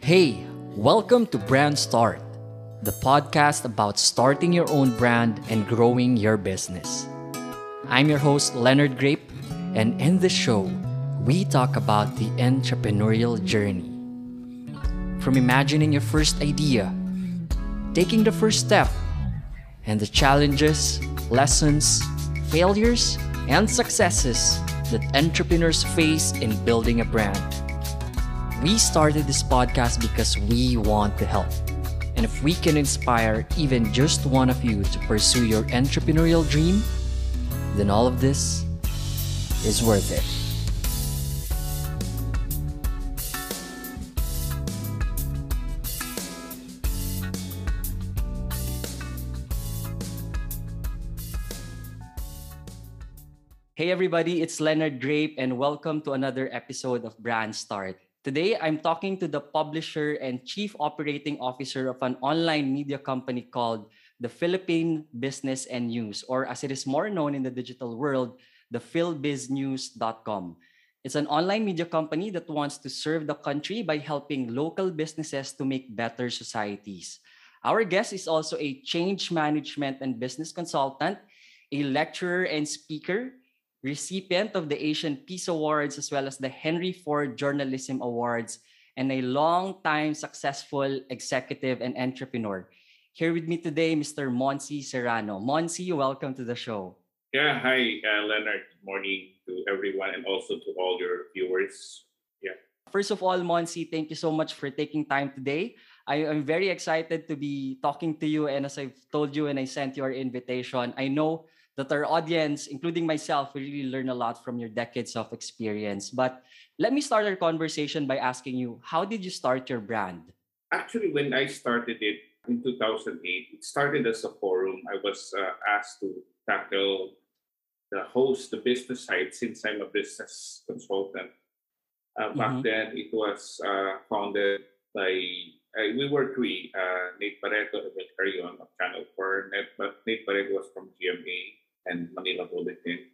Hey, welcome to Brand Start, the podcast about starting your own brand and growing your business. I'm your host, Leonard Grape, and in this show, we talk about the entrepreneurial journey. From imagining your first idea, taking the first step, and the challenges, lessons, failures, and successes that entrepreneurs face in building a brand. We started this podcast because we want to help. And if we can inspire even just one of you to pursue your entrepreneurial dream, then all of this is worth it. Hey everybody, it's Leonard Grape and welcome to another episode of Brand Start. Today, I'm talking to the publisher and chief operating officer of an online media company called the Philippine Business and News, or as it is more known in the digital world, the philbiznews.com. It's an online media company that wants to serve the country by helping local businesses to make better societies. Our guest is also a change management and business consultant, a lecturer and speaker, recipient of the Asian Peace Awards as well as the Henry Ford Journalism Awards, and a long-time successful executive and entrepreneur. Here with me today, Mr. Monsi Serrano. Monsi, welcome to the show. Yeah, hi, uh, Leonard. Good morning to everyone and also to all your viewers. Yeah. First of all, Monsi, thank you so much for taking time today. I, am very excited to be talking to you. And as I've told you when I sent your invitation, I know that our audience, including myself, we really learn a lot from your decades of experience. But let me start our conversation by asking you, how did you start your brand? Actually, when I started it in 2008, it started as a forum. I was uh, asked to tackle the host, the business side, since I'm a business consultant. Uh, back mm-hmm. then, it was uh, founded by uh, we were three, uh, Nate Barreto, Emil Carion of Channel 4, Nate, but Nate Barreto was from GMA, and Manila Bulletin.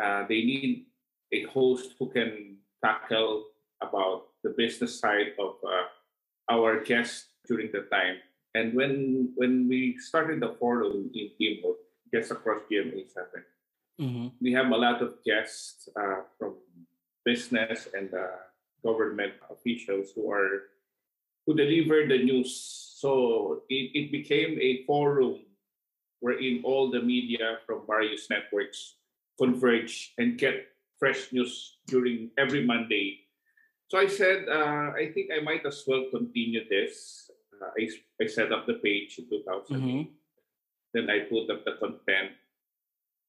Uh, they need a host who can tackle about the business side of uh, our guests during the time. And when when we started the forum in Timog, guests across GMA 7, mm-hmm. we have a lot of guests uh, from business and uh, government officials who are who deliver the news. So it, it became a forum wherein all the media from various networks converge and get fresh news during every Monday. So I said, uh, I think I might as well continue this. Uh, I, I set up the page in 2008. Mm-hmm. Then I put up the content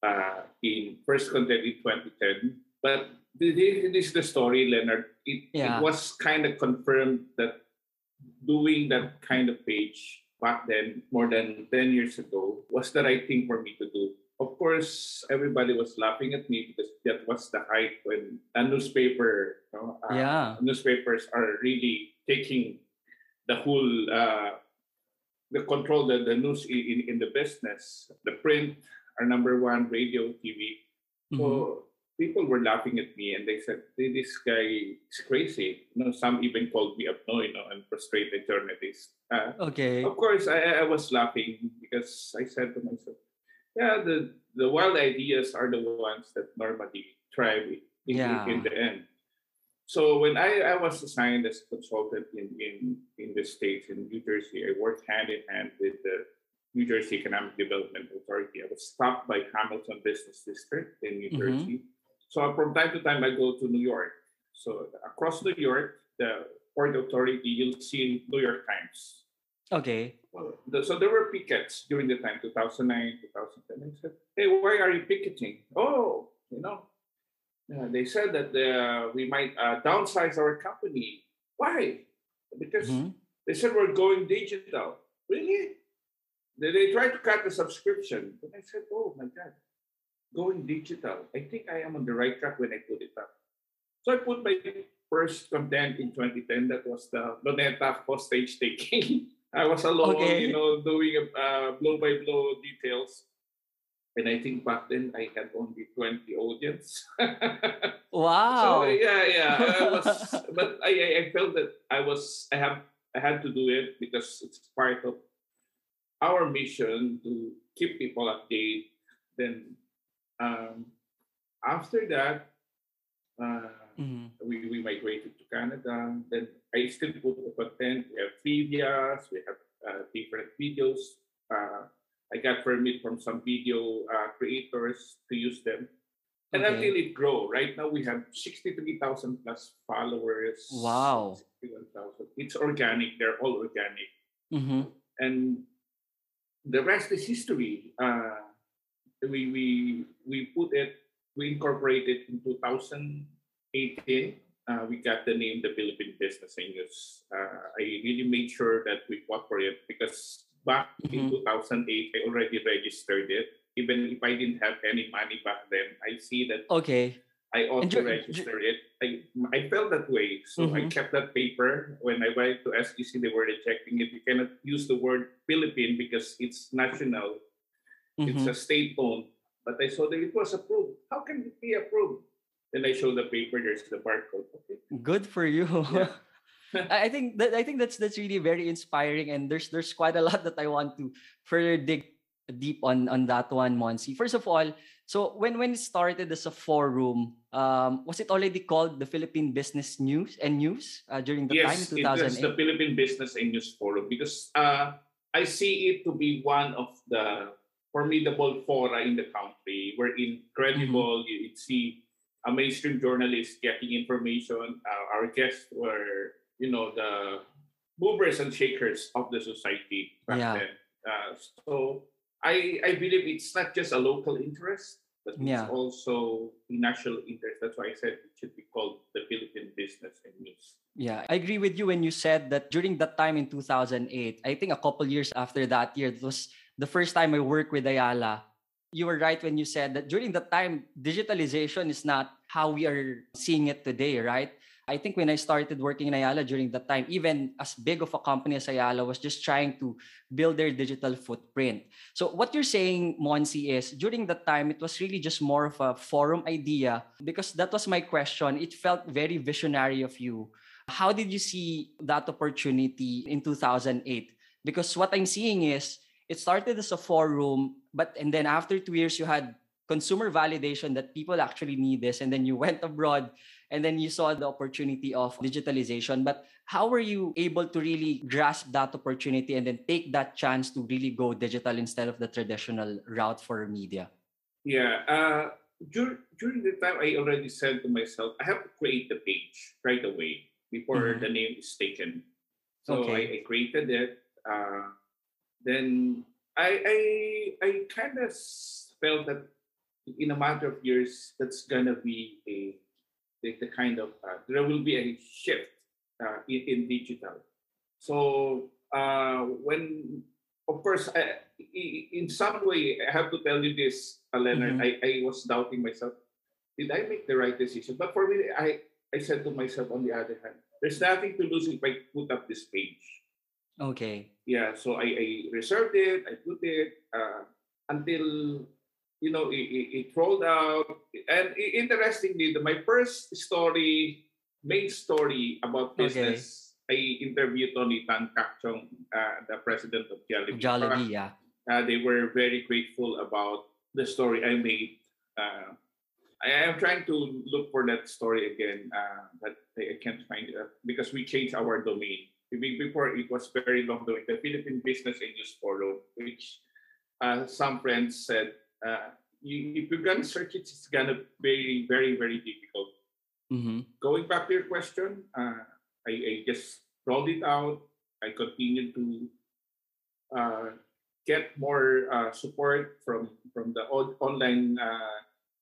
uh, in first content in 2010. But this is the story, Leonard. It, yeah. it was kind of confirmed that doing that kind of page back then, more than 10 years ago, was the right thing for me to do. Of course, everybody was laughing at me because that was the height when a newspaper, you know, uh, yeah. newspapers are really taking the whole, uh, the control, the, the news in, in the business, the print, our number one, radio, TV. Mm-hmm. People were laughing at me and they said, this guy is crazy. You know, some even called me Abno, you know, and frustrated journalist. Uh, okay. Of course, I, I was laughing because I said to myself, yeah, the, the wild ideas are the ones that normally thrive in, yeah. in the end. So when I, I was assigned as a consultant in, in, in the States, in New Jersey, I worked hand in hand with the New Jersey Economic Development Authority. I was stopped by Hamilton Business District in New mm-hmm. Jersey so from time to time, I go to New York. So across New York, the Port Authority, you'll see New York Times. Okay. So there were pickets during the time, 2009, 2010. I said, hey, why are you picketing? Oh, you know, uh, they said that uh, we might uh, downsize our company. Why? Because mm-hmm. they said we're going digital. Really? They, they tried to cut the subscription. And I said, oh my God going digital. I think I am on the right track when I put it up. So I put my first content in 2010. That was the Luneta hostage taking. I was alone, okay. you know, doing uh, blow by blow details. and I think back then I had only 20 audience. wow. So yeah, yeah. I was, but I, I, I felt that I was I have I had to do it because it's part of our mission to keep people updated. Then um, after that, uh, Mhm. we, we migrated to Canada. Then I still put the content. We have trivias, we have uh, different videos. Uh, I got permit from some video uh, creators to use them. And Okay. until it grow. Right now we have 63,000 plus followers. Wow. 61,000. It's organic. They're all organic. Mhm. And the rest is history. Uh, we, we, we put it, we incorporated in 2018. Uh, we got the name the Philippine Business and News. Uh, I really made sure that we fought for it because back in Mhm. 2008, I already registered it. Even if I didn't have any money back then, I see that Okay. I ought And to ju- register it. I, I felt that way. So I Mhm. kept that paper. When I went to SEC, they were rejecting it. You cannot use the word Philippine because it's national, it's Mhm. a state owned. But I saw that it was approved. How can it be approved? Then I showed the paper, there's the barcode. Okay. Good for you. Yeah. I think that I think that's that's really very inspiring, and there's there's quite a lot that I want to further dig deep on on that one, Monsi. First of all, so when when it started as a forum, um, was it already called the Philippine Business News and News uh, during the time in yes, it was 2008? the Philippine Business and News Forum because uh, I see it to be one of the formidable fora in the country. We're incredible. You you'd see a mainstream journalist getting information. Uh, our guests were, you know, the movers and shakers of the society back Yeah. then. Uh, so I I believe it's not just a local interest, but it's Yeah. also a national interest. That's why I said it should be called the Philippine Business and News. Yeah, I agree with you when you said that during that time in 2008, I think a couple years after that year, it was the first time I worked with Ayala. You were right when you said that during that time, digitalization is not how we are seeing it today, right? I think when I started working in Ayala during that time, even as big of a company as Ayala was just trying to build their digital footprint. So what you're saying, Monsi, is during that time, it was really just more of a forum idea because that was my question. It felt very visionary of you. How did you see that opportunity in 2008? Because what I'm seeing is it started as a forum, but and then after two years you had consumer validation that people actually need this, and then you went abroad and then you saw the opportunity of digitalization. But how were you able to really grasp that opportunity and then take that chance to really go digital instead of the traditional route for media? Yeah. Uh, dur- during the time, I already said to myself, I have to create the page right away before Mhm. the name is taken. So Okay. I, I created it. Uh, then I I, I kind of felt that in a matter of years, that's gonna be a the, the kind of uh, there will be a shift uh, in, in digital. So uh, when of course, I, in some way, I have to tell you this, Leonard. Mhm. I, I was doubting myself. Did I make the right decision? But for me, I, I said to myself, on the other hand, there's nothing to lose if I put up this page. Okay. Yeah, so I, I reserved it, I put it uh, until, you know, it, it, it rolled out. And i- interestingly, the, my first story, main story about Okay. business, I interviewed Tony Tan Caktiong, uh, the president of Jollibee. Jollibee, yeah. uh, they were very grateful about the story I made. Uh, I am trying to look for that story again, uh, but I I can't find it uh, because we changed our domain. Be- Before it was very long domain, the Philippine Business and News Forum, which uh, some friends said, uh, you, if you're gonna search it, it's gonna be very, very difficult. hmm Going back to your question, uh, I, I just rolled it out. I continued to uh, get more uh, support from from the on- online uh,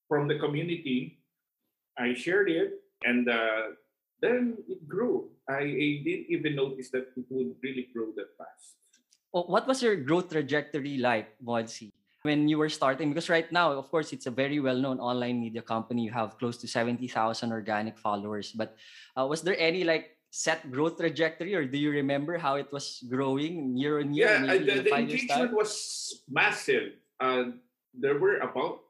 from the community. I shared it, and uh, then it grew. I, I didn't even notice that it would really grow that fast. Oh, what was your growth trajectory like, Monsi, when you were starting? Because right now, of course, it's a very well-known online media company. You have close to 70,000 organic followers. But uh, was there any like set growth trajectory or do you remember how it was growing year on year? Yeah, the, the engagement was massive. Uh, there were about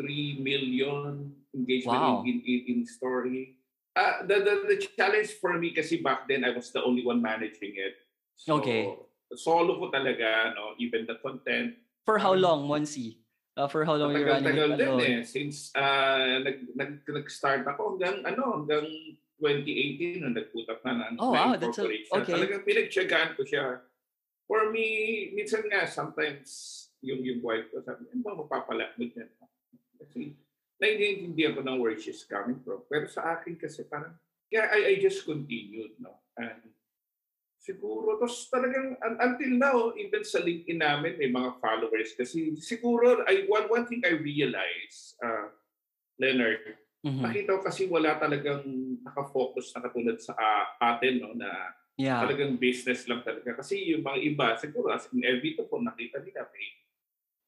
3 million engagement Wow. in, in, in story. Uh, the, the, the challenge for me kasi back then, I was the only one managing it. So, Okay. Solo ko talaga, no? even the content. For how Um, long, Monsi? Uh, for how long you're running Matagal-tagal it din alone? eh. Since uh, nag, nag, nag-start ako hanggang, ano, hanggang 2018 nung nag-put up na ng Oh, wow, that's a- okay. Talagang pinagtyagaan ko siya. For me, minsan nga, sometimes yung yung wife ko sabi, ano ba mapapalakmit yan? Kasi naiintindihan ko ng where she's coming from. Pero sa akin kasi parang, kaya I, I just continued, no? And siguro, tapos talagang un- until now, even sa LinkedIn namin, may mga followers. Kasi siguro, I, one, one thing I realized, uh, Leonard, Mhm. nakita ko kasi wala talagang nakafocus na katulad sa uh, atin, no, na Yeah. talagang business lang talaga. Kasi yung mga iba, siguro as in inevitable, nakita nila may,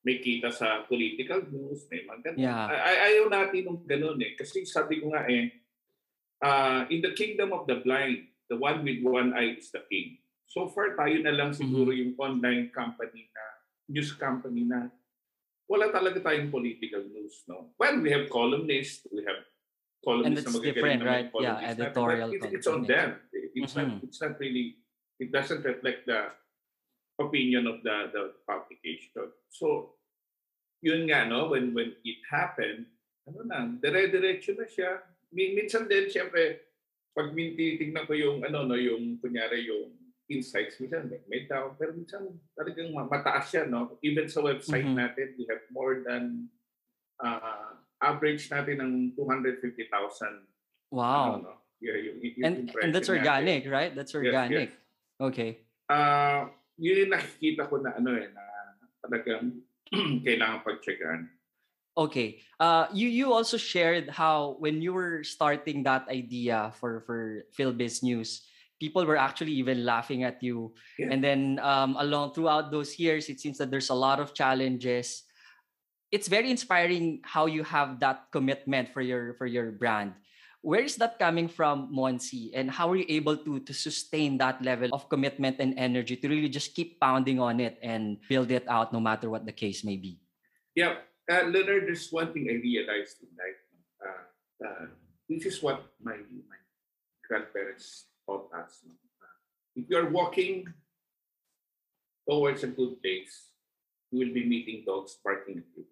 may kita sa political news, may mga ganun. Yeah. Ay- ay- ayaw natin ng ganun eh. Kasi sabi ko nga eh, uh, in the kingdom of the blind, the one with one eye is the king. So far, tayo na lang siguro Mm-hmm. yung online company na, news company na wala talaga tayong political news, no? Well, we have columnists, we have And columnists it's na magagaling different, right? Yeah, columnists natin, editorial it's, it's on them. It's not Mhm. it's not really it doesn't reflect the opinion of the the publication. So yun nga no when when it happened ano na dire-diretso na siya Min- minsan din syempre pag titignan ko yung ano no yung kunyari yung insights minsan may, may down pero minsan talagang ma- mataas siya no even sa website Mhm. natin we have more than uh, average natin ng 250,000 Wow. ano, no? Yeah, yung, yung and and that's natin. organic, right? That's Yes, organic. yes. Okay. Ah, yun yung nakikita ko na ano eh, na talagang kailangan pag-checkan. Okay. Uh, you you also shared how when you were starting that idea for for Philbiz News, people were actually even laughing at you. Yeah. And then um, along throughout those years, it seems that there's a lot of challenges. It's very inspiring how you have that commitment for your for your brand. Where is that coming from, Monsi? And how are you able to to sustain that level of commitment and energy to really just keep pounding on it and build it out, no matter what the case may be? Yeah, uh, Leonard, there's one thing I realized in life. Uh, uh, this is what my, my grandparents taught us. Uh, if you are walking towards a good place, you will be meeting dogs barking at you.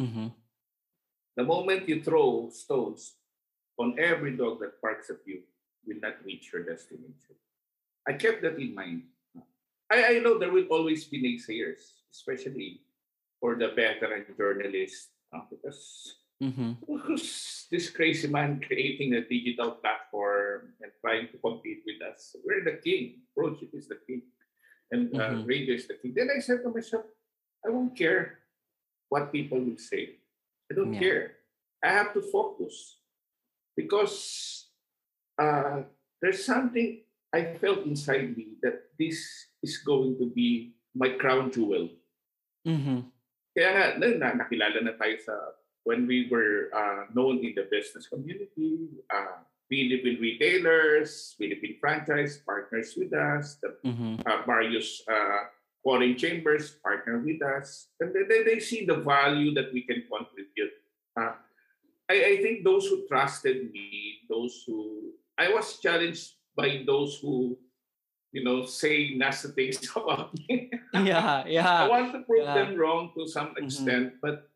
Mm-hmm. The moment you throw stones on every dog that barks at you, will not reach your destination. I kept that in mind. I, I know there will always be naysayers, especially for the veteran journalists, uh, because Mm-hmm. who's this crazy man creating a digital platform and trying to compete with us? We're the king. Project is the king, and uh, Mhm. radio is the king. Then I said to myself, I won't care what people will say. I don't Yeah. care. I have to focus because uh, there's something I felt inside me that this is going to be my crown jewel. Mm-hmm. Kaya nga, na, na, nakilala na tayo sa when we were uh, known in the business community, uh, Philippine retailers, Philippine franchise partners with us, the Mm-hmm. uh, various uh, foreign chambers partner with us, and they, they see the value that we can contribute. Uh, I, I think those who trusted me, those who I was challenged by those who, you know, say nasty things about me. Yeah, yeah. I want to prove yeah. them wrong to some Mhm. extent, but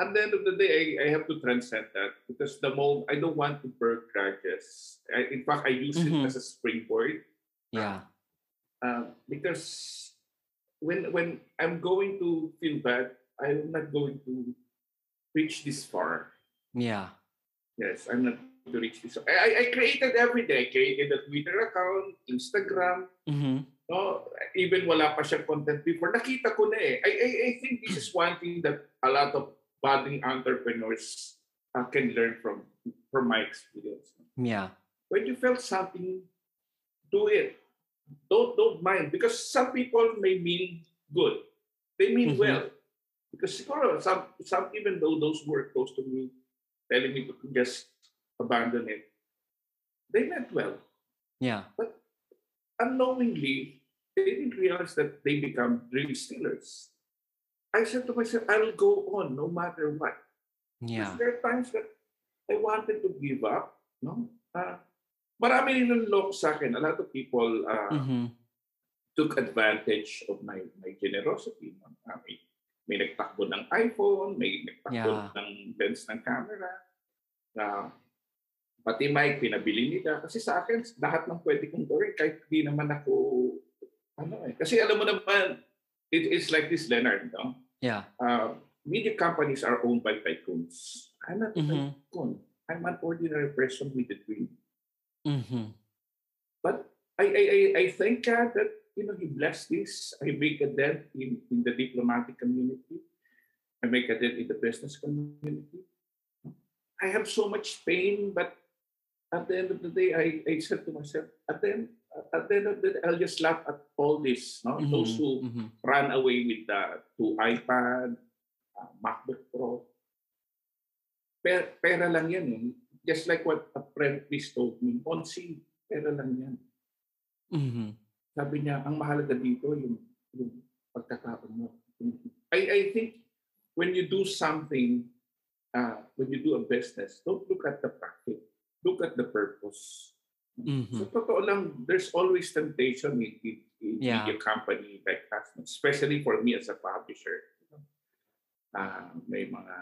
at the end of the day, I, I have to transcend that because the moment I don't want to burn grudges. I, in fact, I use Mhm. it as a springboard Yeah. uh, because when when I'm going to feel bad, I'm not going to reach this far. Yeah. Yes, I'm not to reach this. I, I- created every day. I created a Twitter account, Instagram. Mm-hmm. No, even wala pa siyang content before. Nakita ko na eh. I, I, I think this is one thing that a lot of budding entrepreneurs uh, can learn from from my experience. Yeah. when you felt something, do it. Don't don't mind because some people may mean good. They mean Mhm. well. Because siguro some some even though those who were close to me telling me to just abandon it, they meant well. Yeah. But Unknowingly, they didn't realize that they become dream stealers. I said to myself, I'll go on no matter what. Yeah. There are times that I wanted to give up. No? Uh, marami ninunlok sa akin. A lot of people uh, Mm-hmm. took advantage of my my generosity. No? Uh, may, may nagtakbo ng iPhone, may nagtakbo Yeah. ng lens ng camera. Uh, pati mic, pinabili nila. Kasi sa akin, lahat ng pwede kong gawin kahit di naman ako ano eh. Kasi alam mo naman, it, it's like this, Leonard, no? Yeah. uh, media companies are owned by tycoons. I'm not a Mhm. tycoon. I'm an ordinary person with a dream. Mm-hmm. But I, I, I, I thank God that you know He blessed this. I make a dent in, in the diplomatic community. I make a dent in the business community. I have so much pain, but at the end of the day, I, I said to myself, at the end, at the end of the day, I'll just laugh at all this. No? Those who Mm-hmm. run away with the two iPad, uh, MacBook Pro. Per, pera lang yan. Eh. Just like what a friend please told me, Ponzi, pera lang yan. Mm-hmm. Sabi niya, ang mahalaga dito yung, yung pagkatao mo. I, I think when you do something, uh, when you do a business, don't look at the profit. Look at the purpose. Mm-hmm. So totoo lang, there's always temptation in, in, in Yeah. media company like us, especially for me as a publisher. Ah, may mga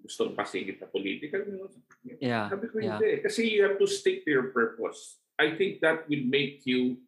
gustong pasingit na political news. Yeah. Sabi ko yeah. hindi. Kasi you have to stick to your purpose. I think that will make you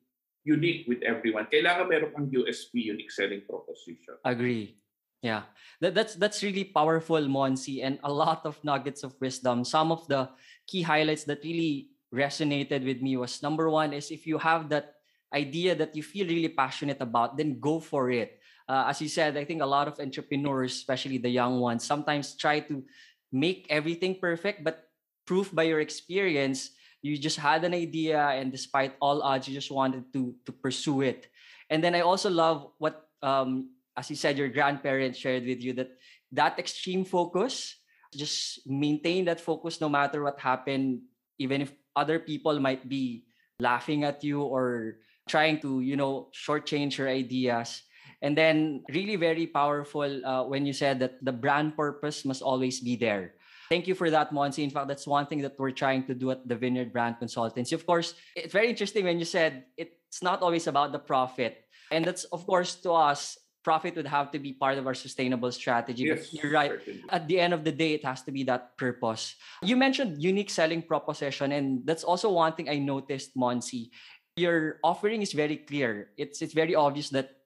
unique with everyone. Kailangan meron kang USP, unique selling proposition. Agree. Yeah. That, that's that's really powerful, Monsi, and a lot of nuggets of wisdom. Some of the key highlights that really resonated with me was number one is if you have that idea that you feel really passionate about, then go for it. Uh, as you said, I think a lot of entrepreneurs, especially the young ones, sometimes try to make everything perfect, but proof by your experience, you just had an idea, and despite all odds, you just wanted to to pursue it. And then I also love what um, as you said, your grandparents shared with you that that extreme focus, just maintain that focus no matter what happened, even if other people might be laughing at you or trying to, you know, shortchange your ideas. And then, really very powerful uh, when you said that the brand purpose must always be there. Thank you for that, Monsi. In fact, that's one thing that we're trying to do at the Vineyard Brand Consultancy. Of course, it's very interesting when you said it's not always about the profit. And that's, of course, to us, profit would have to be part of our sustainable strategy. Yes, you're right. certainly. At the end of the day, it has to be that purpose. You mentioned unique selling proposition, and that's also one thing I noticed, Monsi. Your offering is very clear. It's it's very obvious that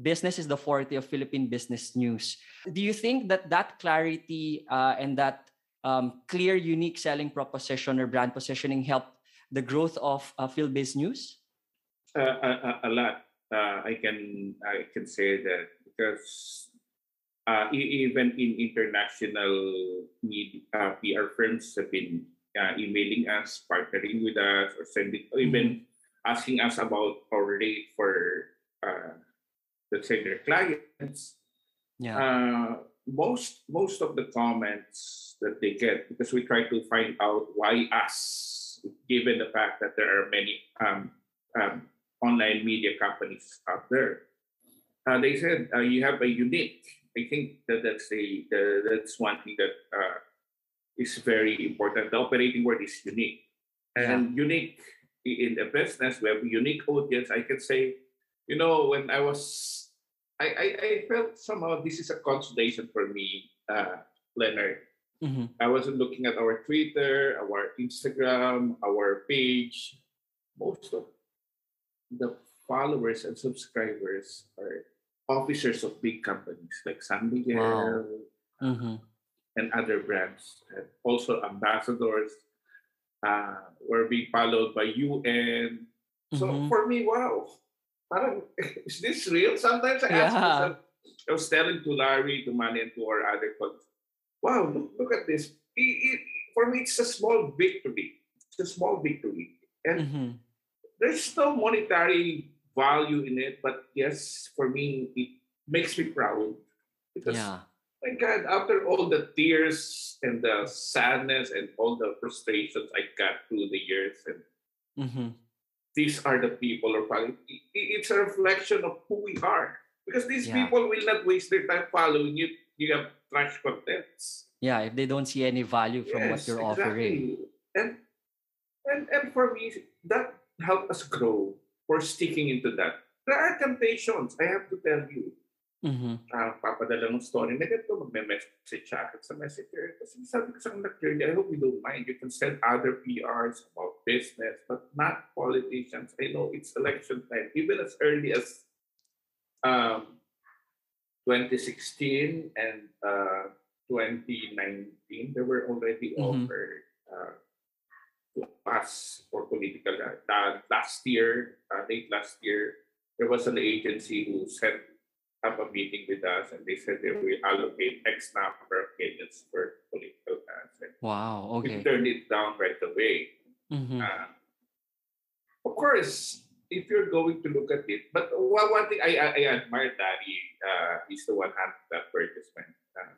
business is the forte of Philippine business news. Do you think that that clarity uh, and that um, clear, unique selling proposition or brand positioning helped the growth of uh, PhilBiz News? Uh, a, a- a lot. Uh, I can I can say that because uh, even in international media, uh, PR firms have been uh, emailing us, partnering with us, or sending, or even asking us about our rate for uh, let's say their clients. Yeah. Most most of the comments that they get because we try to find out why us, given the fact that there are many um, um, online media companies out there. Uh, they said uh, you have a unique. I think that that's a the, that's one thing that uh, is very important. The operating word is unique, and unique in the business. We have a unique audience. I can say, you know, when I was, I I, I felt somehow this is a consolation for me, uh, Leonard. Mhm. I was looking at our Twitter, our Instagram, our page. Most of the followers and subscribers are officers of big companies like San Miguel Mhm. and other brands, and also ambassadors. Uh, were being followed by UN. So Mhm. for me, wow, parang, is this real? Sometimes I ask Yeah. myself, I was telling to Larry, to Manny, and to our other colleagues, wow, look, look at this. I- I- for me, it's a small victory. It's a small victory. And Mhm. there's no monetary value in it, but yes, for me, it makes me proud. Because, Yeah. my God, after all the tears and the sadness and all the frustrations I got through the years, and Mhm. These are the people, or it's a reflection of who we are. Because these Yeah. people will not waste their time following you. You have trash contents. Yeah, if they don't see any value from what Yes, you're offering. exactly. And and and for me, that helped us grow for sticking into that. There are temptations, I have to tell you. Mhm. uh, papadala ng story na ganito, magme-message siya sa messenger. Kasi sabi ko sa clearly, I hope you don't mind. You can send other PRs about business, but not politicians. I know it's election time. Even as early as um, 2016 and uh, 2019, there were already Mhm. offered uh, to us for political. Uh, last year, uh, late last year, there was an agency who set up a meeting with us and they said they will allocate X number of millions for political ads. Wow, We okay. turned it down right away. Mhm. Uh, of course, if you're going to look at it, but one, one thing I, I, I admire Daddy, uh, he's the one handling that advertisement. Uh,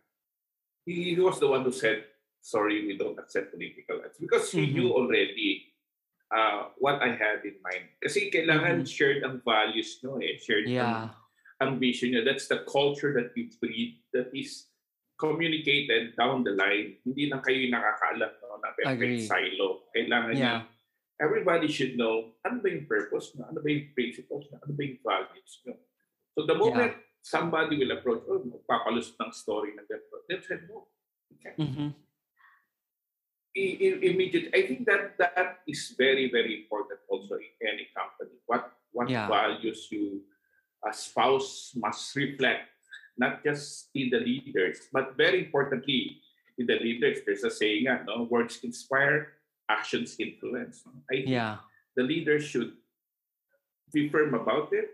he, he was the one who said, sorry, we don't accept political ads because he Mhm. knew already uh, what I had in mind. Kasi kailangan Mhm. shared ang values no eh, shared Yeah. ang ambition nyo. That's the culture that we breed that is communicated down the line. Hindi lang kayo nakakaalam no, na perfect Agree. silo. Kailangan Yeah. niya, everybody should know ano ba yung purpose nyo, ano ba yung principles nyo, ano ba yung values nyo. So the moment somebody will approach, oh, magpapalusot ng story na ganito, then said, no. Okay. Mhm. I- i- immediate. I think that that is very, very important also in any company. What what Yeah. values you espouse must reflect not just in the leaders, but very importantly in the leaders. There's a saying, uh, no, words inspire, actions influence. I think Yeah. the leaders should be firm about it.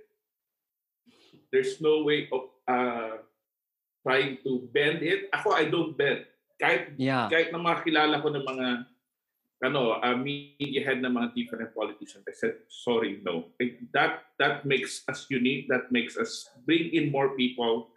There's no way of uh, trying to bend it. Ako, I don't bend. Kahit Yeah. kahit na mga kilala ko ng mga ano, uh, media head ng mga different politicians, I said, sorry, no. That that makes us unique. That makes us bring in more people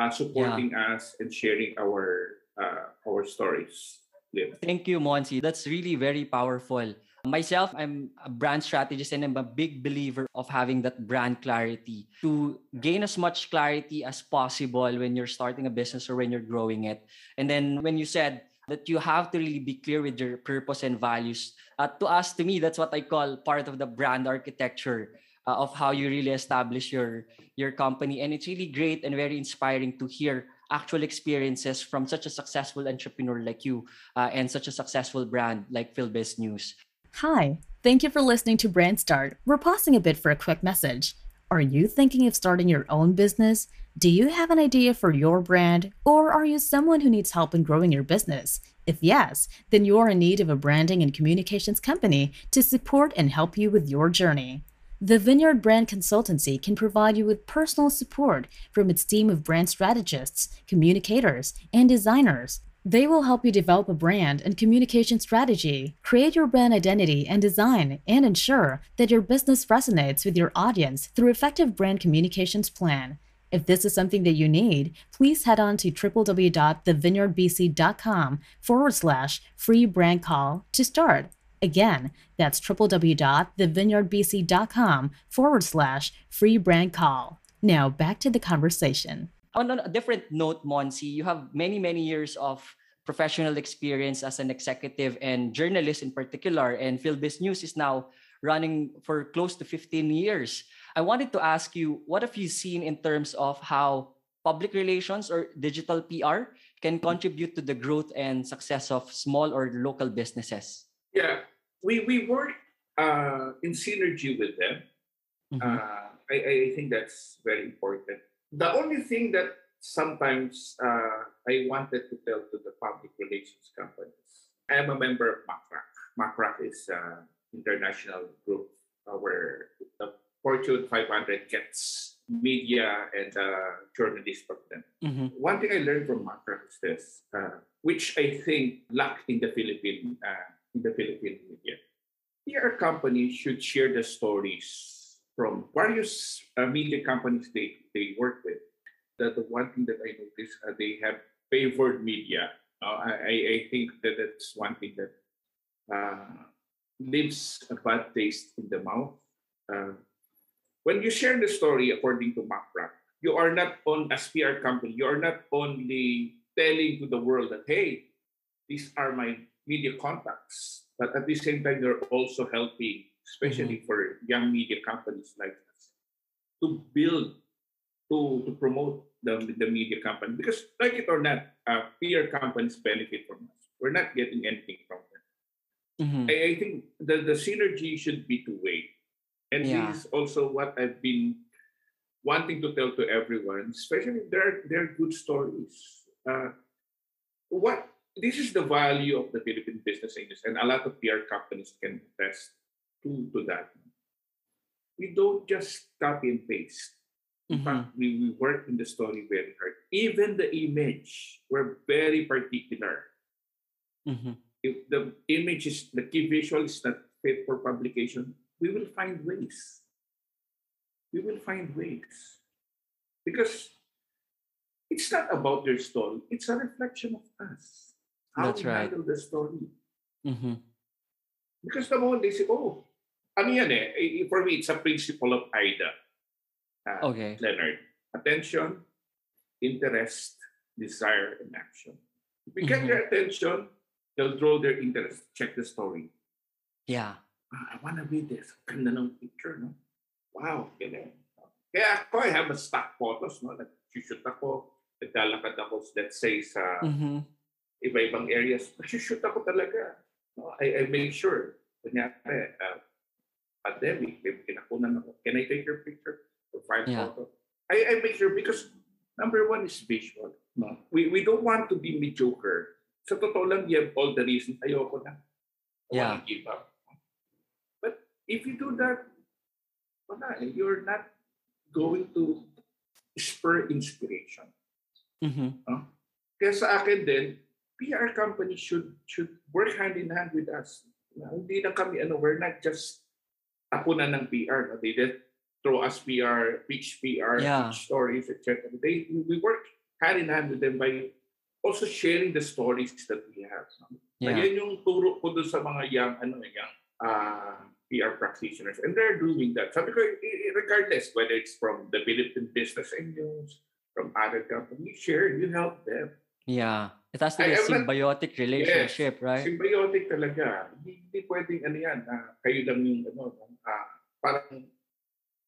uh, supporting us and sharing our uh, our stories. Yeah. Thank you, Monsi. That's really very powerful. Myself, I'm a brand strategist and I'm a big believer of having that brand clarity to gain as much clarity as possible when you're starting a business or when you're growing it. And then when you said that you have to really be clear with your purpose and values, uh, to us, to me, that's what I call part of the brand architecture uh, of how you really establish your your company. And it's really great and very inspiring to hear actual experiences from such a successful entrepreneur like you uh, and such a successful brand like Philbiz News. Hi, thank you for listening to Brand Start. We're pausing a bit for a quick message. Are you thinking of starting your own business? Do you have an idea for your brand? Or are you someone who needs help in growing your business? If yes, then you're in need of a branding and communications company to support and help you with your journey. The Vineyard Brand Consultancy can provide you with personal support from its team of brand strategists, communicators, and designers. They will help you develop a brand and communication strategy, create your brand identity and design, and ensure that your business resonates with your audience through effective brand communications plan. If this is something that you need, please head on to www.thevineyardbc.com forward slash free brand call to start. Again, that's www.thevineyardbc.com forward slash free brand call. Now back to the conversation. Oh, on a different note, Monsi, you have many, many years of professional experience as an executive and journalist in particular, and Philbiz News is now running for close to 15 years. I wanted to ask you, what have you seen in terms of how public relations or digital PR can contribute to the growth and success of small or local businesses? Yeah, we we work uh, in synergy with them. Mhm. Uh, I, I think that's very important. The only thing that sometimes uh, I wanted to tell to the public relations companies, I am a member of Muck Rack. MACRAC is an international group uh, where the Fortune 500 gets media and uh, journalists from them. Mhm. One thing I learned from Muck Rack is this, uh, which I think lack in the Philippine uh, in the Philippine media. PR companies should share the stories from various uh, media companies they, they work with. The, the one thing that I noticed, uh, they have favored media. Uh, I, I- think that that's one thing that uh, leaves a bad taste in the mouth. Uh, when you share the story according to Muck Rack, you are not on a PR company, you are not only telling to the world that hey, these are my media contacts, but at the same time you're also helping, especially for young media companies like us, to build, to to promote the, the media company because like it or not, uh, PR companies benefit from us. We're not getting anything from them. Mhm. I, I think the, the synergy should be two way. And Yeah. this is also what I've been wanting to tell to everyone, especially there are good stories. Uh, what this is the value of the Philippine business industry, and a lot of PR companies can attest to, to that. We don't just copy and paste. In Mhm. fact, we, we work in the story very hard. Even the image, we're very particular Mhm. if the image is the key visual is not fit for publication, we will find ways. We will find ways. Because it's not about their story, it's a reflection of us. How That's we right. handle the story. Mhm. Because the moment they say, oh, ano yan eh, for me, it's a principle of AIDA. uh, Okay. Leonard. Attention, interest, desire, and action. If we get Mhm. their attention, they'll draw their interest. Check the story. Yeah. Ah, I wanna read this. Ganda ng picture, no? Wow, ganyan. Kaya ako, I have a stock photos, no? Nag-shoot ako, naglalakad ako, let's say, sa Mhm. iba-ibang areas. Nag-shoot ako talaga. No? I, I make sure. Kunyari, uh, pandemic, may pinakunan ako. Can I take your picture? Or file Yeah. photo? I, I make sure because number one is visual. No? We, we don't want to be mediocre. Sa totoo lang, you have all the reasons. Ayoko na. I Yeah. wanna give up. If you do that, wala, eh, you're not going to spur inspiration. Mhm. Kaya sa akin din, PR companies should should work hand in hand with us. Na hindi na kami, ano, we're not just tapunan ng PR. No? They just throw us PR, pitch PR, Yeah. pitch stories, etc. They, we work hand in hand with them by also sharing the stories that we have. No? Yeah. Yan yung turo ko dun sa mga young, ano, young uh, PR practitioners. And they're doing that. Sabi ko, regardless, whether it's from the Philippine Business and News, from other companies, share, you help them. Yeah. It has to be I- a I'm not- symbiotic relationship, right? Symbiotic talaga. Hindi, hindi pwedeng ano yan, na kayo lang yung ano, ah, parang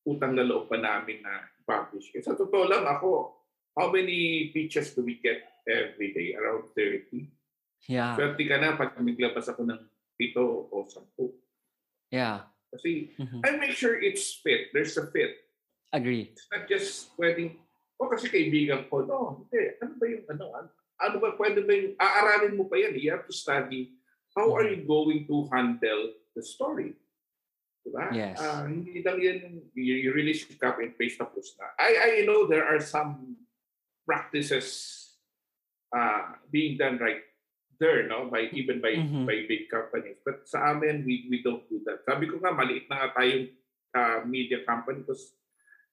utang na loob pa namin na publish. Kasi sa totoo lang ako, how many pitches do we get every day? Around 30. Yeah. Swerte ka na pag naglabas ako ng pito o sampu. Yeah. Kasi Mhm. I make sure it's fit. There's a fit. Agree. It's not just pwedeng, oh kasi kaibigan ko. No, hindi. Ano ba yung ano? Ano, ano ba, pwede ba yung, aaralin mo pa yan. You have to study how are you going to handle the story. Diba? Yes. Ah, hindi lang yan, you, you really should copy and paste tapos na. I, I know there are some practices uh, being done right there, no? By, even by, Mhm. by big companies. But sa amin, we, we don't do that. Sabi ko nga, maliit na nga tayong uh, media company because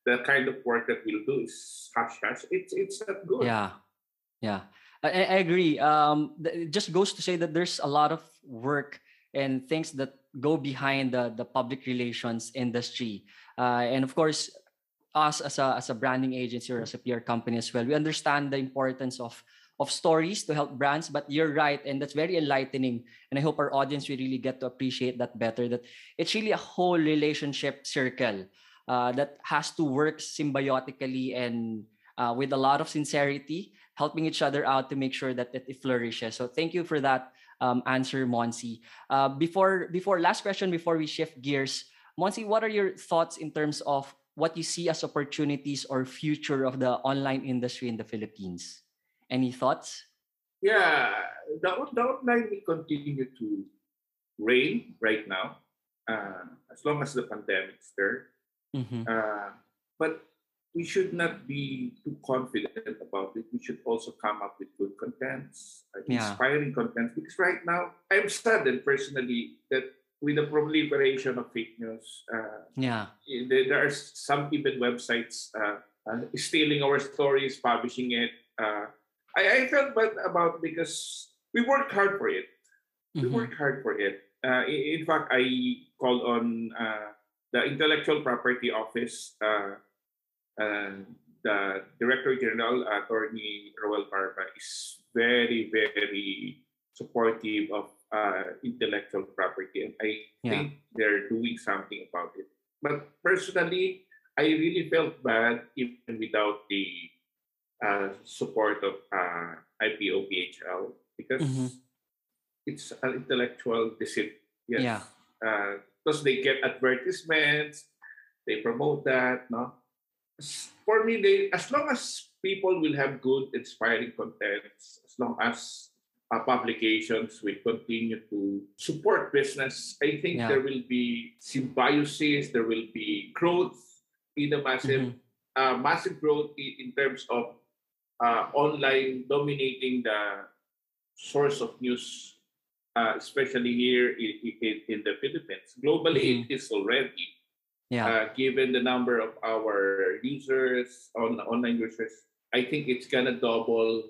the kind of work that we'll do is hush hush. It's it's not good. Yeah. Yeah. I, I I agree. Um, it just goes to say that there's a lot of work and things that go behind the, the public relations industry. Uh, and of course, us as a, as a branding agency or as a PR company as well, we understand the importance of of stories to help brands but you're right and that's very enlightening and i hope our audience will really get to appreciate that better that it's really a whole relationship circle uh, that has to work symbiotically and uh, with a lot of sincerity helping each other out to make sure that it, flourishes. So thank you for that um, answer monsi. Uh, before before last question before we shift gears. Monsi what are your thoughts in terms of what you see as opportunities or future of the online industry in the philippines any thoughts Yeah, the, the outline will continue to reign right now, uh, as long as the pandemic's there. Mhm. Uh, but we should not be too confident about it. We should also come up with good contents, uh, Yeah. inspiring contents. Because right now, I'm saddened personally that with the proliferation of fake news, uh, yeah there, there are some even websites uh, uh, stealing our stories, publishing it. I, I felt bad about because we worked hard for it. We Mhm. worked hard for it. Uh, in, in fact, I called on uh, the intellectual property office, uh, uh, the Director General, Attorney Rowel Barba, is very, very supportive of uh, intellectual property, and I Yeah. think they're doing something about it. But personally, I really felt bad even without the uh, support of uh, IPOPHL because Mhm. it's an intellectual deceit. Yes. Yeah. Uh, because they get advertisements, they promote that. No, for me, they as long as people will have good, inspiring contents, as long as uh, publications will continue to support business, I think Yeah. there will be symbiosis, there will be growth in the massive, Mhm. uh, massive growth in terms of uh, online dominating the source of news, uh, especially here in, in, in the Philippines. Globally, it is already, Yeah. uh, given the number of our users, on online users. I think it's gonna double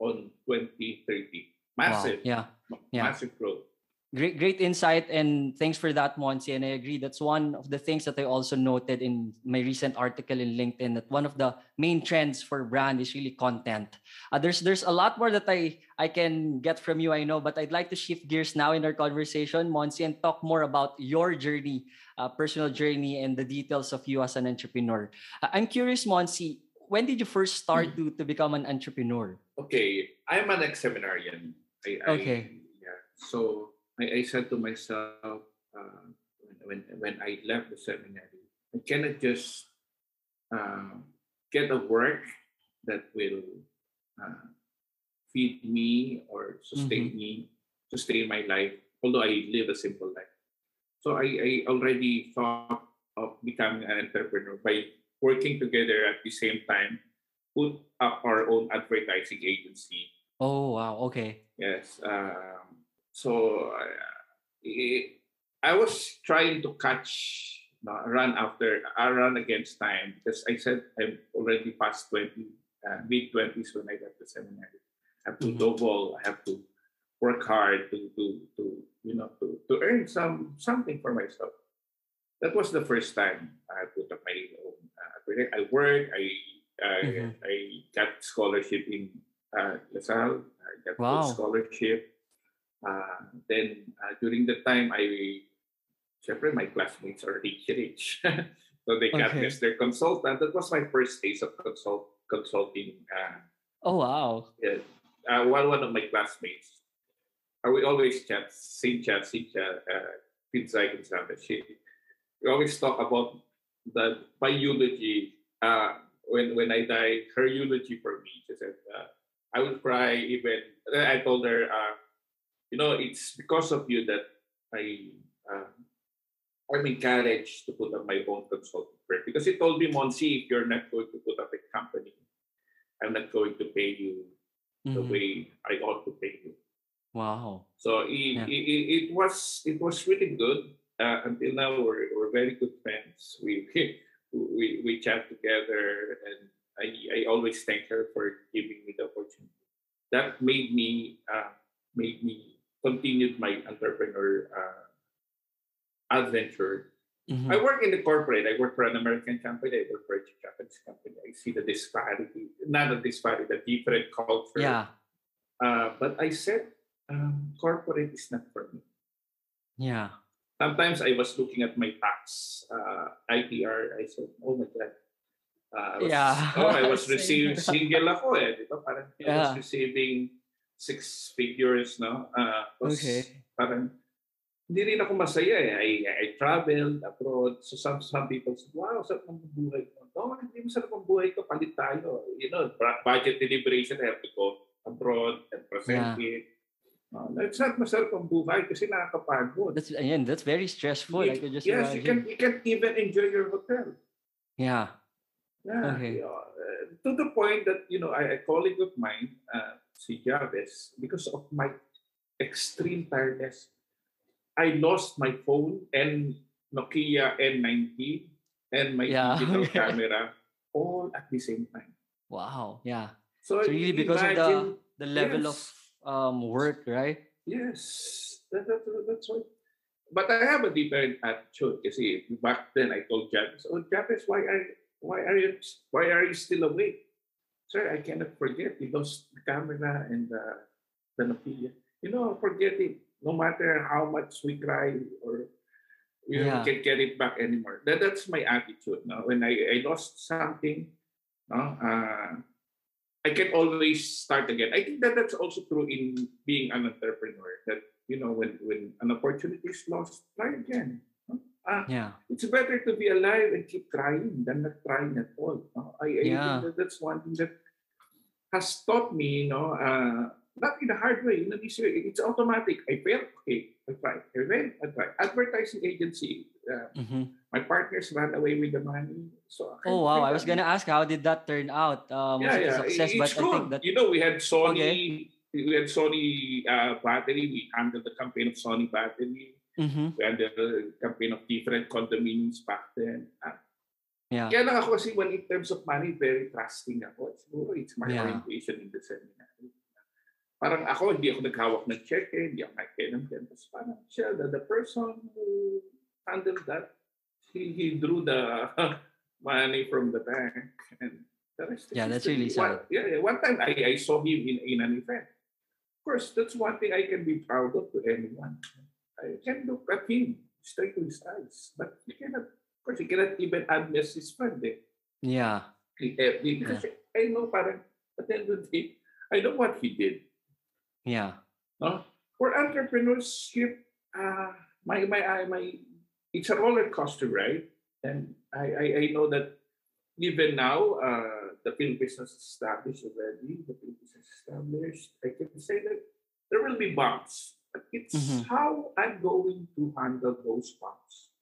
on 2030. Massive, Wow. Yeah. Yeah. massive growth. Great, great insight, and thanks for that, Monsi. And I agree. That's one of the things that I also noted in my recent article in LinkedIn. That one of the main trends for brand is really content. Uh, there's there's a lot more that I I can get from you, I know, but I'd like to shift gears now in our conversation, Monsi, and talk more about your journey, uh, personal journey, and the details of you as an entrepreneur. Uh, I'm curious, Monsi, when did you first start to to become an entrepreneur? Okay, I'm an ex-seminarian. I, I, Okay. yeah. So I, I said to myself uh, when, when when I left the seminary, I cannot just uh, get a work that will uh, feed me or sustain me, sustain my life. Although I live a simple life, so I, I already thought of becoming an entrepreneur by working together at the same time, put up our own advertising agency Oh wow, okay. Yes. Um, so I, I was trying to catch, run after, I run against time because I said I'm already past 20, uh, mid 20s when I left the seminary. I have to Mhm. double, I have to work hard to, to, to you know, to, to earn some something for myself. That was the first time I put up my own. Uh, I worked, I, I, Mhm. I got scholarship in uh, LaSalle. I got Wow. scholarship. Uh, then uh, during the time, I, syempre my classmates are rich, rich. so they got Okay. me as their consultant. That was my first taste of consult consulting. Uh, Oh wow. yeah. uh, one, one of my classmates. Uh, we always chat, Cynthia, Cynthia, uh, Pinzay Gonzalez. She, we always talk about the my eulogy. Uh, when when I die, her eulogy for me. She said, uh, "I will cry even." I told her, uh, "You know, it's because of you that I uh, I'm encouraged to put up my own consulting firm because he told me, Monsi, if you're not going to put up a company, I'm not going to pay you the Mhm. way I ought to pay you. Wow. So it, Yeah. it, it, it was it was really good. Uh, until now, we're, we're very good friends. We we we chat together, and I I always thank her for giving me the opportunity. That made me uh, made me continued my entrepreneur uh, adventure. Mhm. I work in the corporate. I work for an American company. I work for a Japanese company. I see the disparity, not the disparity, the different culture. Yeah. Uh, but I said, um, corporate is not for me. Yeah. Sometimes I was looking at my tax uh, ITR. I said, oh my God. Uh, I was, Yeah. Oh, I was receiving, single ako eh. Di ba? Parang I Yeah. was receiving six figures, no? Uh, Okay. Parang, hindi rin ako masaya eh. I, I traveled abroad. So some, some people said, wow, sarap ng buhay ko. No, hindi mo sarap ang buhay ko. Palit tayo. You know, budget deliberation, I have to go abroad and present it. Uh, it's not masarap ang buhay kasi nakakapagod. That's again, that's very stressful. I could just yes, you can imagine. you can even enjoy your hotel. Yeah. Yeah. Okay. you know, uh, to the point that you know, I, a colleague of mine, uh, si Javes, because of my extreme tiredness, I lost my phone and Nokia N90 and my Yeah. digital camera all at the same time. Wow. Yeah. So, So really because of the the level of um work, right? Yes, that, that, that's right. But I have a different attitude kasi back then I told Javis, oh Javis, why are why are you why are you still awake? Sir, I cannot forget. You lost the camera and the, the Nokia. You know, forget it. No matter how much we cry or you yeah. can't get it back anymore. That, that's my attitude. No? When I, I lost something, no, uh, I can always start again. I think that that's also true in being an entrepreneur. That you know, when when an opportunity is lost, try again. Uh, yeah. It's better to be alive and keep trying than not trying at all. No? I, I yeah. think that that's one thing that has taught me, you know, uh, not in a hard way, easy way. It's automatic. I fail, okay, I try. I fail, I try. Advertising agency, uh, mm-hmm. my partners ran away with the money. So oh wow, I was gonna ask how did that turn out? Um, yeah, yeah. Success, it's but good. I think that you know we had Sony. Okay. We had Sony uh, battery. We handled the campaign of Sony battery. Mm-hmm. We had the campaign of different condominiums back then. Uh, yeah. Kaya lang ako kasi when in terms of money, very trusting ako. Siguro it's my yeah. orientation in the seminary. Parang ako, hindi ako naghawak ng check, eh, hindi ako nakikinom. Tapos parang siya, the, the person who handled that, he, he drew the money from the bank. And the rest yeah, that's really sad. One, yeah, one time I, I saw him in, in an event. Of course, that's one thing I can be proud of to anyone. I can look at him straight to his eyes, but you cannot Of course, he cannot even address his friend eh. Yeah. Because yeah. I know parang, at the end of the day, I know what he did. Yeah. No? For entrepreneurship, uh, my, my, my, it's a roller coaster, right? And I, I, I know that even now, uh, the Philippines is established already. The Philippines is established. I can say that there will be bumps. But it's mm-hmm. how I'm going to handle those bumps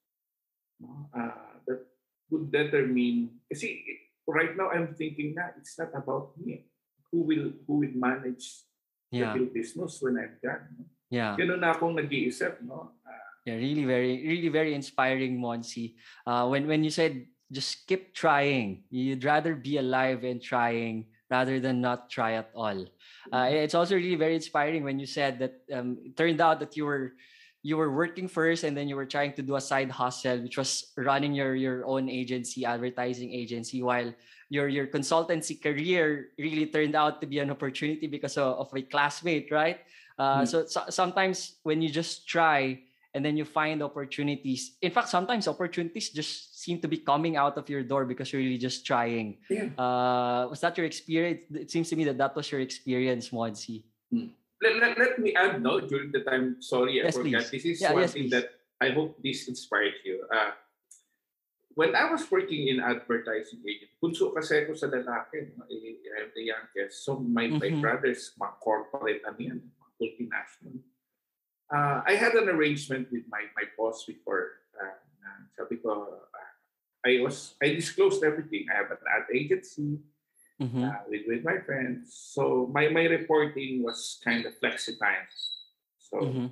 uh, that would determine kasi right now I'm thinking na it's not about me who will who will manage yeah. the business when I'm done no? yeah ganun na akong nag-iisip no uh, yeah really very really very inspiring Monsi uh, when when you said just keep trying you'd rather be alive and trying rather than not try at all uh, mm-hmm. it's also really very inspiring when you said that um, it turned out that you were you were working first and then you were trying to do a side hustle which was running your your own agency advertising agency while your your consultancy career really turned out to be an opportunity because of, of a classmate right uh, mm. so, so sometimes when you just try and then you find opportunities in fact sometimes opportunities just seem to be coming out of your door because you're really just trying yeah. uh, was that your experience it seems to me that that was your experience Monsi. Mm let, let, let me add no during the time sorry i yes, forgot please. this is yeah, one yes, thing please. that i hope this inspired you uh, when I was working in advertising agent, punso kasi ako sa lalaki, no? I'm the youngest. So my, mm-hmm. my brothers, mga corporate, ano yan, multinational. Uh, I had an arrangement with my, my boss before. Uh, sabi ko, I was, I disclosed everything. I have an ad agency mm-hmm. uh, with, with my friends. So my, my reporting was kind of flexi time. So mm-hmm.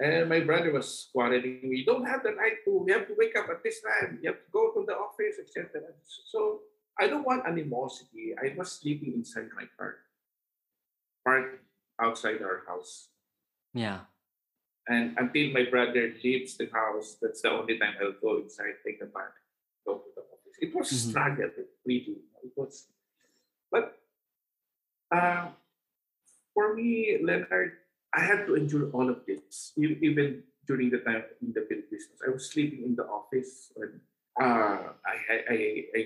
and my brother was quarreling We don't have the night to, you have to wake up at this time, you have to go to the office, etc. So I don't want animosity. I was sleeping inside my car. Parked outside our house. Yeah. And until my brother leaves the house, that's the only time I'll go inside, take a bath, go to the office. It was mm-hmm. struggle, really. It was but uh, for me, Leonard, I had to endure all of this, even during the time in the business. I was sleeping in the office, and uh, I, I, I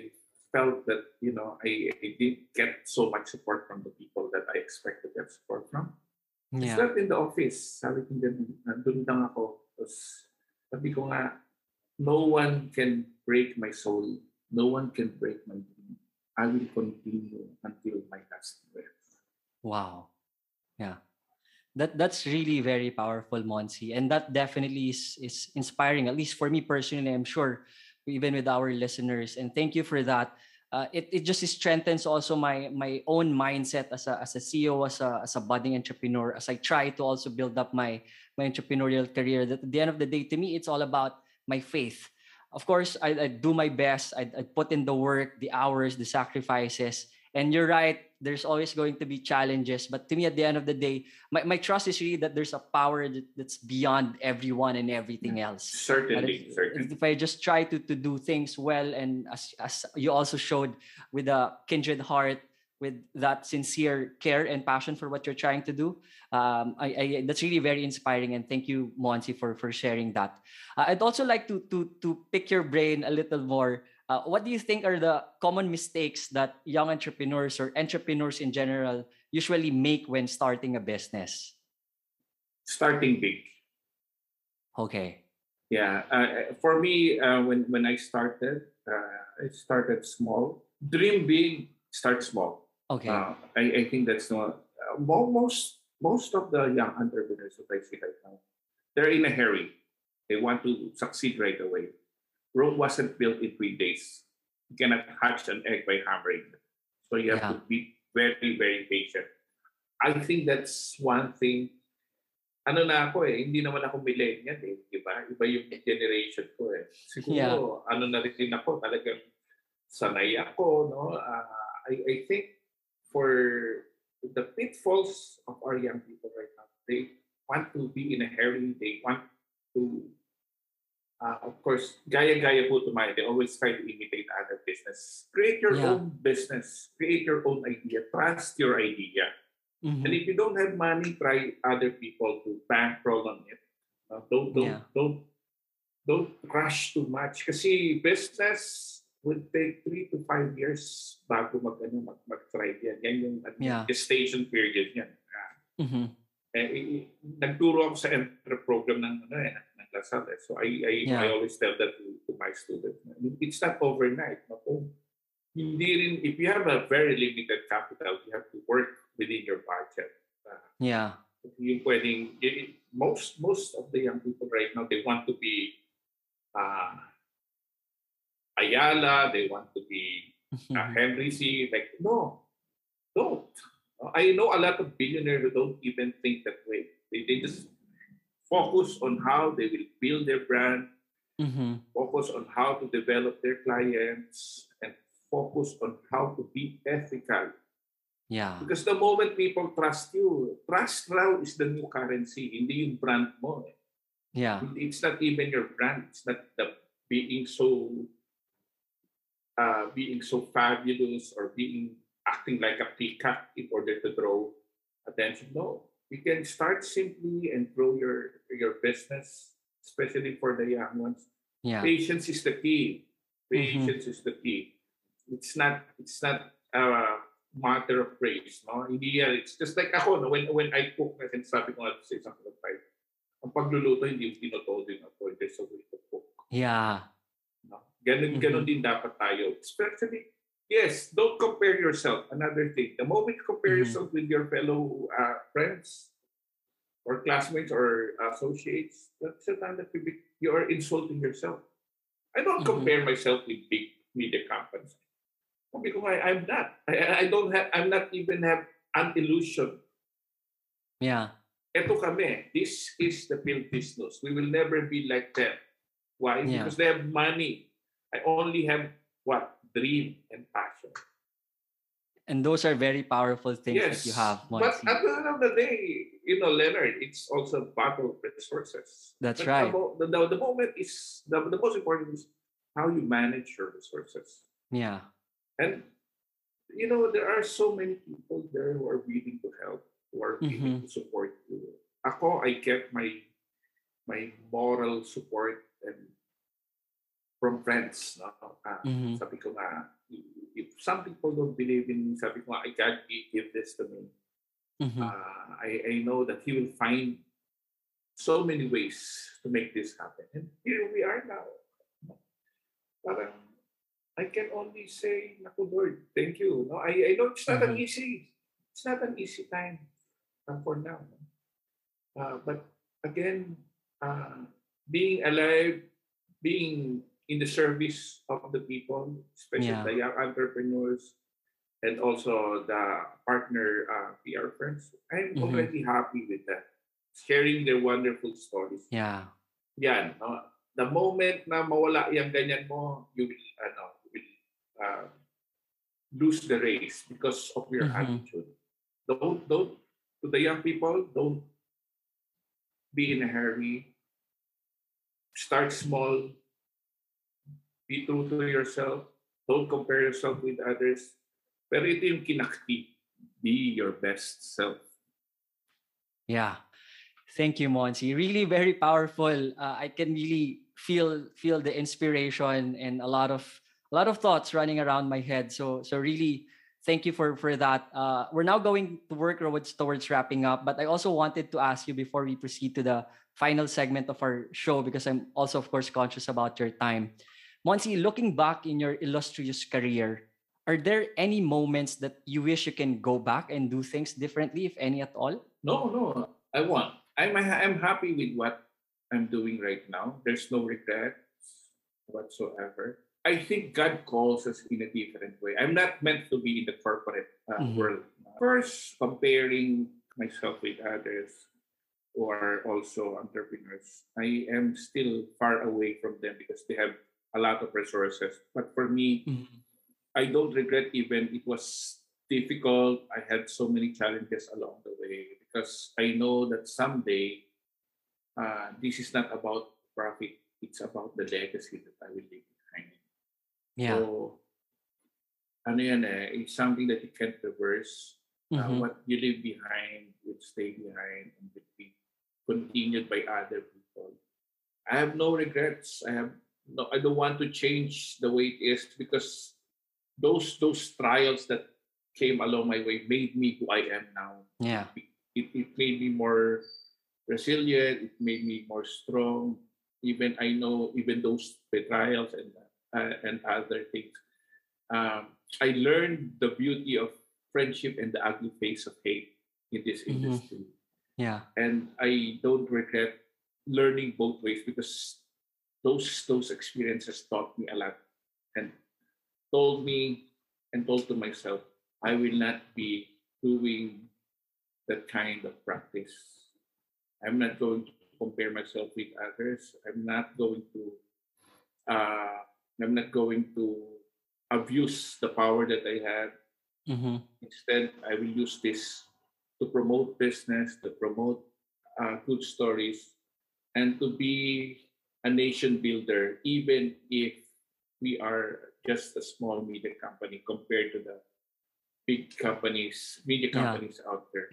felt that you know I, I didn't get so much support from the people that I expected that support from. Yeah. I slept in the office. Sabi ko din, nandun lang ako. Tapos sabi ko nga, no one can break my soul. No one can break my dream. I will continue until my last breath. Wow. Yeah. That that's really very powerful, Monsi. And that definitely is is inspiring, at least for me personally, I'm sure, even with our listeners. And thank you for that. Uh, it, it just strengthens also my my own mindset as a as a CEO, as a as a budding entrepreneur, as I try to also build up my my entrepreneurial career. That at the end of the day, to me, it's all about my faith of course, I, I do my best. I, I put in the work, the hours, the sacrifices, And you're right, there's always going to be challenges. But to me, at the end of the day, my, my trust is really that there's a power that's beyond everyone and everything else. Certainly, if, certainly. If I just try to, to do things well, and as, as you also showed with a kindred heart, with that sincere care and passion for what you're trying to do. Um, I, I, that's really very inspiring, and thank you, Monsi, for for sharing that. Uh, I'd also like to to to pick your brain a little more. Uh, what do you think are the common mistakes that young entrepreneurs or entrepreneurs in general usually make when starting a business? Starting big. Okay. Yeah, uh, for me, uh, when when I started, uh, I started small. Dream big, start small Okay. Uh, I, I think that's not uh, most most of the young entrepreneurs that I see right now, they're in a hurry. They want to succeed right away. Rome wasn't built in three days. You cannot hatch an egg by hammering. So you have Yeah. to be very, very patient. I think that's one thing. Ano na ako eh, hindi naman ako millennial eh, di ba? Iba yung generation ko eh. Siguro, Yeah. ano na rin ako, talagang sanay ako, no? Ah, I, I think for the pitfalls of our young people right now, they want to be in a hurry. They want to, uh, of course, gaya-gaya po tumayo. They always try to imitate other business. Create your Yeah. own business. Create your own idea. Trust your idea. Mhm. And if you don't have money, try other people to bankroll on it. Uh, don't don't Yeah. don't don't rush too much. Kasi business would take three to five years bago mag ano mag mag-thrive yan. Yan yung ano, Yeah. gestation period yan. Ah, Mhm. eh, eh, eh, nagturo ako sa entry program ng ano eh, ng Lasal. Eh. So I I, Yeah. I always tell that to, to my students. It's not overnight. No? Hindi rin, if you have a very limited capital, you have to work within your budget. Uh, Yeah. yung pwedeng, y- y- most most of the young people right now, they want to be uh, Ayala, they want to be uh, Mhm. Henry C. Like, no, don't. I know a lot of billionaires who don't even think that way. They, they just focus on how they will build their brand, Mhm. focus on how to develop their clients, and focus on how to be ethical. Yeah. Because the moment people trust you, trust now is the new currency, hindi yung brand mo. eh. Yeah. It's not even your brand. It's not the being so uh, being so fabulous or being acting like a peacock in order to draw attention. No, you can start simply and grow your your business, especially for the young ones. Yeah. Patience is the key. Patience is the key. It's not it's not a matter of praise. No? Hindi yan. It's just like ako, no? when, when I cook, sinasabi ko nga sa isang kapatid, ang pagluluto, hindi yung tinotodo ako. There's a way to cook. Yeah. No? Ganun, Mhm. ganun din dapat tayo. Especially, yes, don't compare yourself. Another thing, the moment you compare Mhm. yourself with your fellow uh, friends or classmates or associates, that's the time that you, are insulting yourself. I don't Mhm. compare myself with big media companies. Sabi ko I'm not. I, I don't have, I'm not even have an illusion. Yeah. Ito kami, this is the film business. We will never be like them. Why? Yeah. Because they have money. I only have what? Dream and passion. And those are very powerful things yes. that you have, But at the end of the day, you know, Leonard, it's also a battle of resources. That's But right. The, the, the, moment is, the, the most important is how you manage your resources. Yeah. And, you know, there are so many people there who are willing to help, who are willing Mhm. to support you. Ako, I get my my moral support and from friends. No? Ah, Mhm. Sabi ko nga, if some people don't believe in me, sabi ko nga, I can't give this to me. Mhm. Uh, I, I know that He will find so many ways to make this happen. And here we are now. Parang, I can only say, Naku Lord, thank you. No, I, I know it's not an Mhm. easy, it's not an easy time uh, for now. no? Uh, but again, uh, being alive, being in the service of the people, especially Yeah. the young entrepreneurs, and also the partner uh, PR friends, I'm Mhm. already happy with that. Sharing their wonderful stories. Yeah. Yan. No? The moment na mawala yung ganyan mo, you will, ano, you will, uh, lose the race because of your Mhm. attitude. Don't don't to the young people, don't be in a hurry. Start small. Be true to yourself. Don't compare yourself with others. Pero ito yung kinakti. Be your best self. Yeah. Thank you, Monsi. Really very powerful. Uh, I can really feel feel the inspiration and a lot of a lot of thoughts running around my head. So so really thank you for for that. Uh, we're now going to work towards towards wrapping up, but I also wanted to ask you before we proceed to the final segment of our show because I'm also of course conscious about your time. Monsi, looking back in your illustrious career, are there any moments that you wish you can go back and do things differently, if any at all? No, no, I want. I'm I'm happy with what I'm doing right now. There's no regrets whatsoever. I think God calls us in a different way. I'm not meant to be in the corporate uh, Mhm. world. First, comparing myself with others who are also entrepreneurs, I am still far away from them because they have a lot of resources. But for me, I don't regret even it was difficult. I had so many challenges along the way because I know that someday uh, this is not about profit. It's about the legacy that I will leave behind. Yeah. So, ano yan eh, it's something that you can't reverse. Uh, Mhm. what you leave behind will stay behind and will be continued by other people. I have no regrets. I have no. I don't want to change the way it is because those those trials that came along my way made me who I am now. Yeah. It, it made me more resilient. It made me more strong. Even I know even those betrayals and uh, and other things. Um, I learned the beauty of friendship and the ugly face of hate in this Mhm. industry Yeah. and I don't regret learning both ways because those those experiences taught me a lot and told me and told to myself I will not be doing that kind of practice. I'm not going to compare myself with others. I'm not going to uh, I'm not going to abuse the power that I have hmm Instead, I will use this to promote business, to promote uh, good stories, and to be a nation builder, even if we are just a small media company compared to the big companies, media Yeah. companies out there.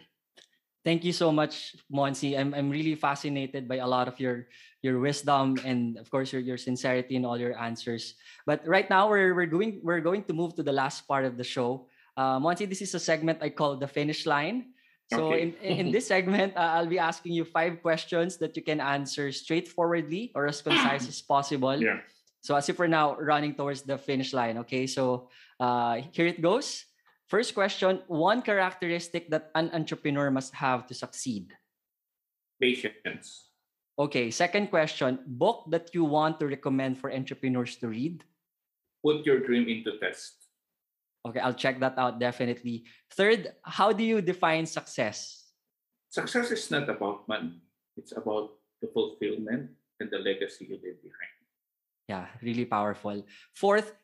Thank you so much, Monsi. I'm I'm really fascinated by a lot of your your wisdom and of course your your sincerity in all your answers. But right now we're we're going we're going to move to the last part of the show. Uh, Monsi, this is a segment I call the finish line. So Okay. in, in this segment, uh, I'll be asking you five questions that you can answer straightforwardly or as concise as possible. Yeah. So as if we're now running towards the finish line. Okay, so uh, here it goes. First question: One characteristic that an entrepreneur must have to succeed. Patience. Okay. Second question: Book that you want to recommend for entrepreneurs to read. Put your dream into test. Okay, I'll check that out definitely. Third: How do you define success? Success is not about money. It's about the fulfillment and the legacy you leave behind. Yeah, really powerful. Fourth: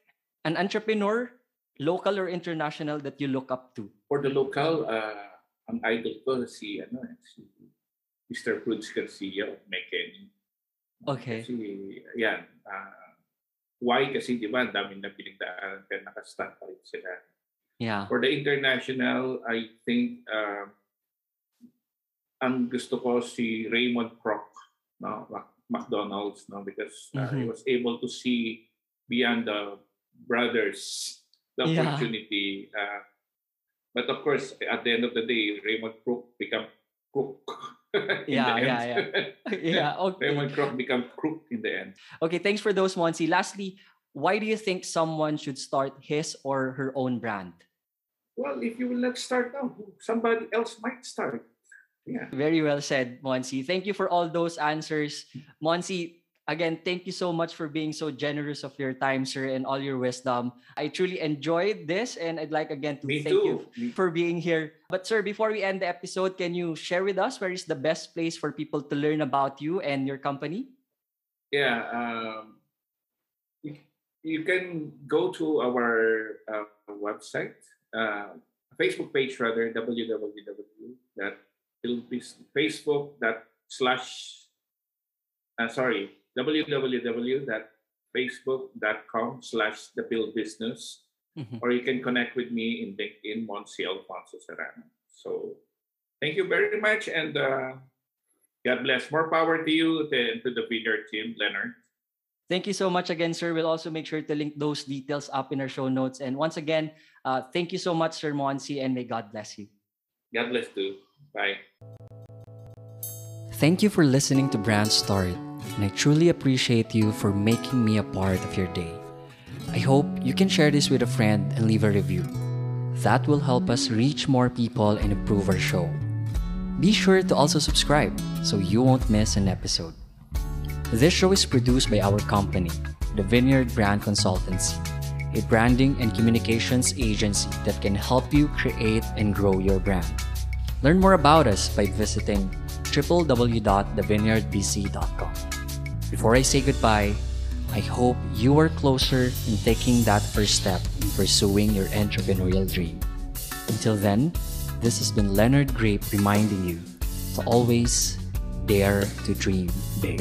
An entrepreneur, local or international, that you look up to. For the local, uh, ang idol ko si ano eh, si Mr. Cruz Garcia of McKinney. Okay. Kasi yan, ah, why kasi di ba ang daming napinagdaanan kaya nakastart pa rin sila. Yeah. For the international, I think uh, ang gusto ko si Raymond Kroc, no, McDonald's, no, because uh, he Mhm. was able to see beyond the brothers the Yeah. opportunity. Uh, but of course, at the end of the day, Raymond Crook become crook. Yeah, the yeah, yeah. Okay. Raymond Crook become crook in the end. Okay, thanks for those, Monsi. Lastly, why do you think someone should start his or her own brand? Well, if you will not start now, somebody else might start. Yeah. Very well said, Monsi. Thank you for all those answers. Monsi, again, thank you so much for being so generous of your time, sir, and all your wisdom. I truly enjoyed this, and I'd like again to Me thank you too. Me- for being here. But, sir, before we end the episode, can you share with us where is the best place for people to learn about you and your company? Yeah. Um, you, you can go to our uh, website, uh, Facebook page rather, www.facebook slash, uh, sorry, www.facebook.com slash thephilbiznews. Mm-hmm. Or you can connect with me in LinkedIn, Monsi Alfonso Serrano. So thank you very much and uh, God bless. More power to you and to the Vineyard team, Leonard. Thank you so much again, sir. We'll also make sure to link those details up in our show notes. And once again, uh, thank you so much, Sir Monsi, and may God bless you. God bless too. Bye. Thank you for listening to Brand Start, and I truly appreciate you for making me a part of your day. I hope you can share this with a friend and leave a review. That will help us reach more people and improve our show. Be sure to also subscribe so you won't miss an episode. This show is produced by our company, the Vineyard Brand Consultancy, a branding and communications agency that can help you create and grow your brand. Learn more about us by visiting www.thevineyardbc.com. Before I say goodbye, I hope you are closer in taking that first step in pursuing your entrepreneurial dream. Until then, this has been Leonard Grape reminding you to always dare to dream big.